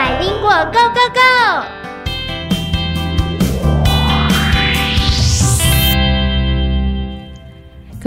百灵果 Go Go Go！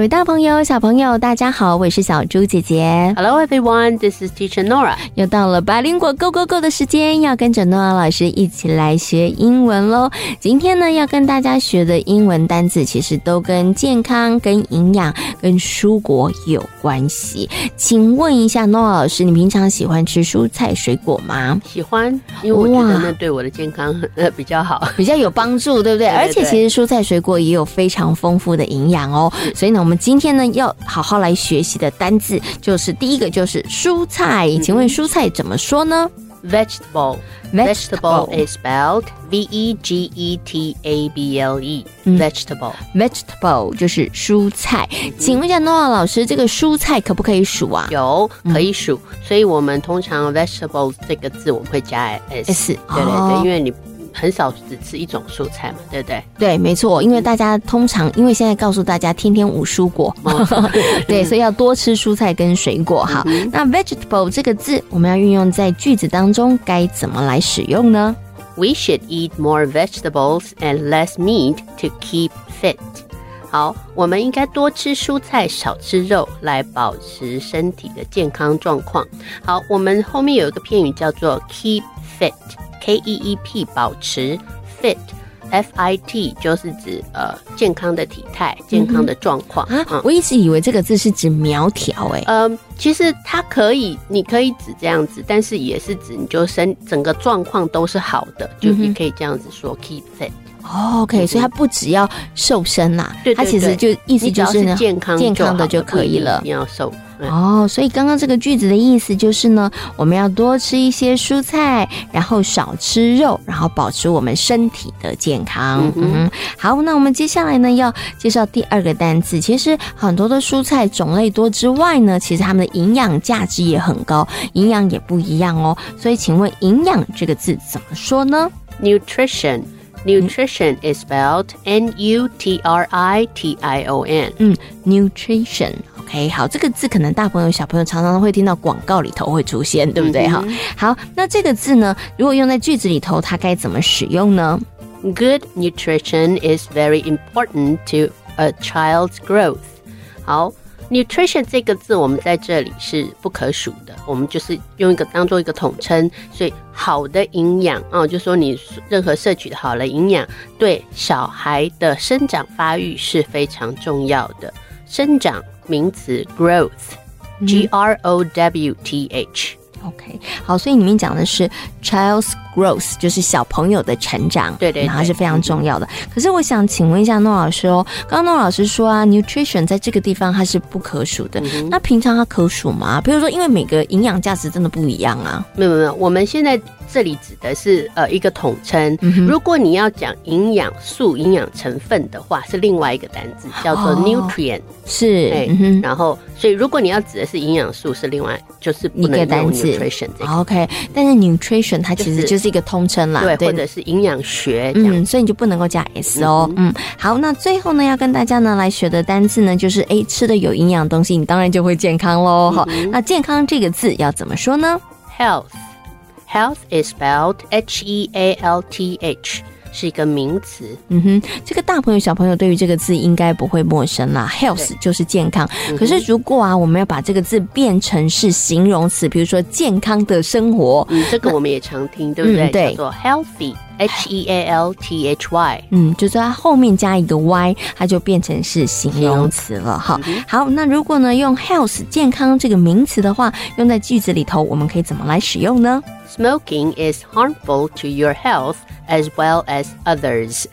各位大朋友、小朋友，大家好，我是小猪姐姐。Hello everyone, this is Teacher Nora. 又到了百灵果 Go Go Go 的时间，要跟着诺亚老师一起来学英文喽。今天呢，要跟大家学的英文单词，其实都跟健康、跟营养、跟蔬果有关系。请问一下，诺亚老师，你平常喜欢吃蔬菜水果吗？喜欢，因为我觉得那对我的健康呃比较好。比较有帮助，对不对？对对而且其实蔬菜水果也有非常丰富的营养哦。所以呢，我们今天呢要好好来学习的单字，就是第一个就是蔬菜。请问蔬菜怎么说呢 Vegetable, vegetable is spelled V E G E T A B L E. 嗯 Vegetable. vegetable 就是蔬菜。请问一下诺亚老师，这个蔬菜可不可以数啊有可以数，所以我们通常 vegetables 这个字我们会加 s。对对哦对，因为你很少只吃一种蔬菜嘛，对不对？对，没错，因为大家通常因为现在告诉大家天天五蔬果，对，所以要多吃蔬菜跟水果。好，那 vegetable 这个字我们要运用在句子当中，该怎么来使用呢？We should eat more vegetables and less meat to keep fit. 好，我们应该多吃蔬菜，少吃肉，来保持身体的健康状况。好，我们后面有一个片语叫做 keep fit，K E E P 保持 fit。F I T 就是指呃健康的体态、健康的状况啊，嗯我一直以为这个字是指苗条、哎、嗯，其实它可以，你可以指这样子，但是也是指你就身整个状况都是好的，就嗯哼也可以这样子说 keep fit。哦，OK，所以它不只要瘦身啦，对对它其实就意思就是呢，健康健康的就可以了不一定一定要瘦。嗯哦，所以刚刚这个句子的意思就是呢，我们要多吃一些蔬菜，然后少吃肉，然后保持我们身体的健康。嗯嗯，好，那我们接下来呢要介绍第二个单词。其实很多的蔬菜种类多之外呢，其实它们的营养价值也很高，营养也不一样哦。所以，请问“营养”这个字怎么说呢？Nutrition。Nutrition is spelled N U T R I T I O N。嗯，nutrition。OK，好，这个字可能大朋友小朋友常常会听到广告里头会出现，对不对？哈、嗯好，那这个字呢，如果用在句子里头，它该怎么使用呢？Good nutrition is very important to a child's growth。好，nutrition 这个字我们在这里是不可数的，我们就是用一个当做一个统称，所以好的营养啊，就说你任何摄取的好的营养，对小孩的生长发育是非常重要的。生长名词 growth，G R O W T H。OK，好，所以里面讲的是 child's growth，就是小朋友的成长，对对对然后是非常重要的。可是我想请问一下诺老师哦，刚刚诺老师说啊，nutrition 在这个地方它是不可数的，嗯那平常它可数吗？比如说，因为每个营养价值真的不一样啊。没有没有，我们现在这里指的是呃一个统称。嗯如果你要讲营养素、营养成分的话，是另外一个单字，叫做哦 nutrient。是。然后，所以如果你要指的是营养素，是另外就是不一个单字 nutrition 这个，OK，但是 nutrition 它其实就是一个通称啦，对，或者是营养学这样。嗯，所以你就不能够加 s 哦。嗯好，那最后呢，要跟大家呢来学的单字呢，就是诶，吃的有营养的东西，你当然就会健康喽。嗯好、那健康这个字要怎么说呢？Health, health is spelled H E A L T H，是一个名词。嗯哼，这个大朋友小朋友对于这个字应该不会陌生啦。Health 就是健康，嗯可是如果啊，我们要把这个字变成是形容词，比如说健康的生活，嗯，这个我们也常听，对不对？嗯对叫做 healthy, H E A L T H Y。嗯，就在它后面加一个 y，它就变成是形容词了哈。好，那如果呢用 health 健康这个名词的话，用在句子里头，我们可以怎么来使用呢？Smoking is harmful to your health as well as others。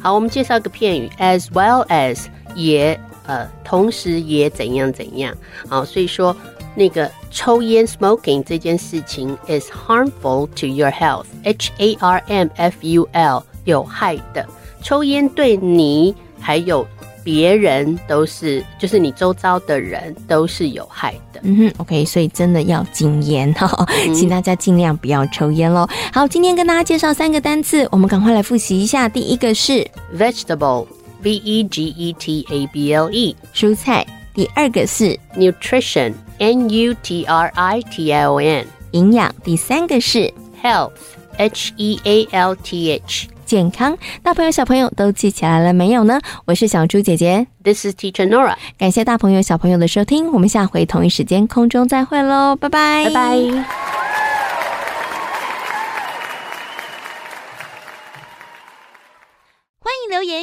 好，我们介绍一个片语，as well as 也呃，同时也怎样怎样。好，所以说那个抽烟 smoking 这件事情 is harmful to your health。H A R M F U L 有害的，抽烟对你还有别人都是，就是你周遭的人都是有害的。嗯哼，OK，所以真的要禁烟 哈，请大家尽量不要抽烟喽。好，今天跟大家介绍三个单词，我们赶快来复习一下。第一个是 Vegetable V E G E T A B L E 蔬菜，第二个是 nutrition N U T R I T I O N 营养，第三个是 health，h e a l t h。健康，大朋友小朋友都记起来了没有呢？我是小猪姐姐，This is Teacher Nora。感谢大朋友小朋友的收听，我们下回同一时间空中再会喽，拜拜，拜拜。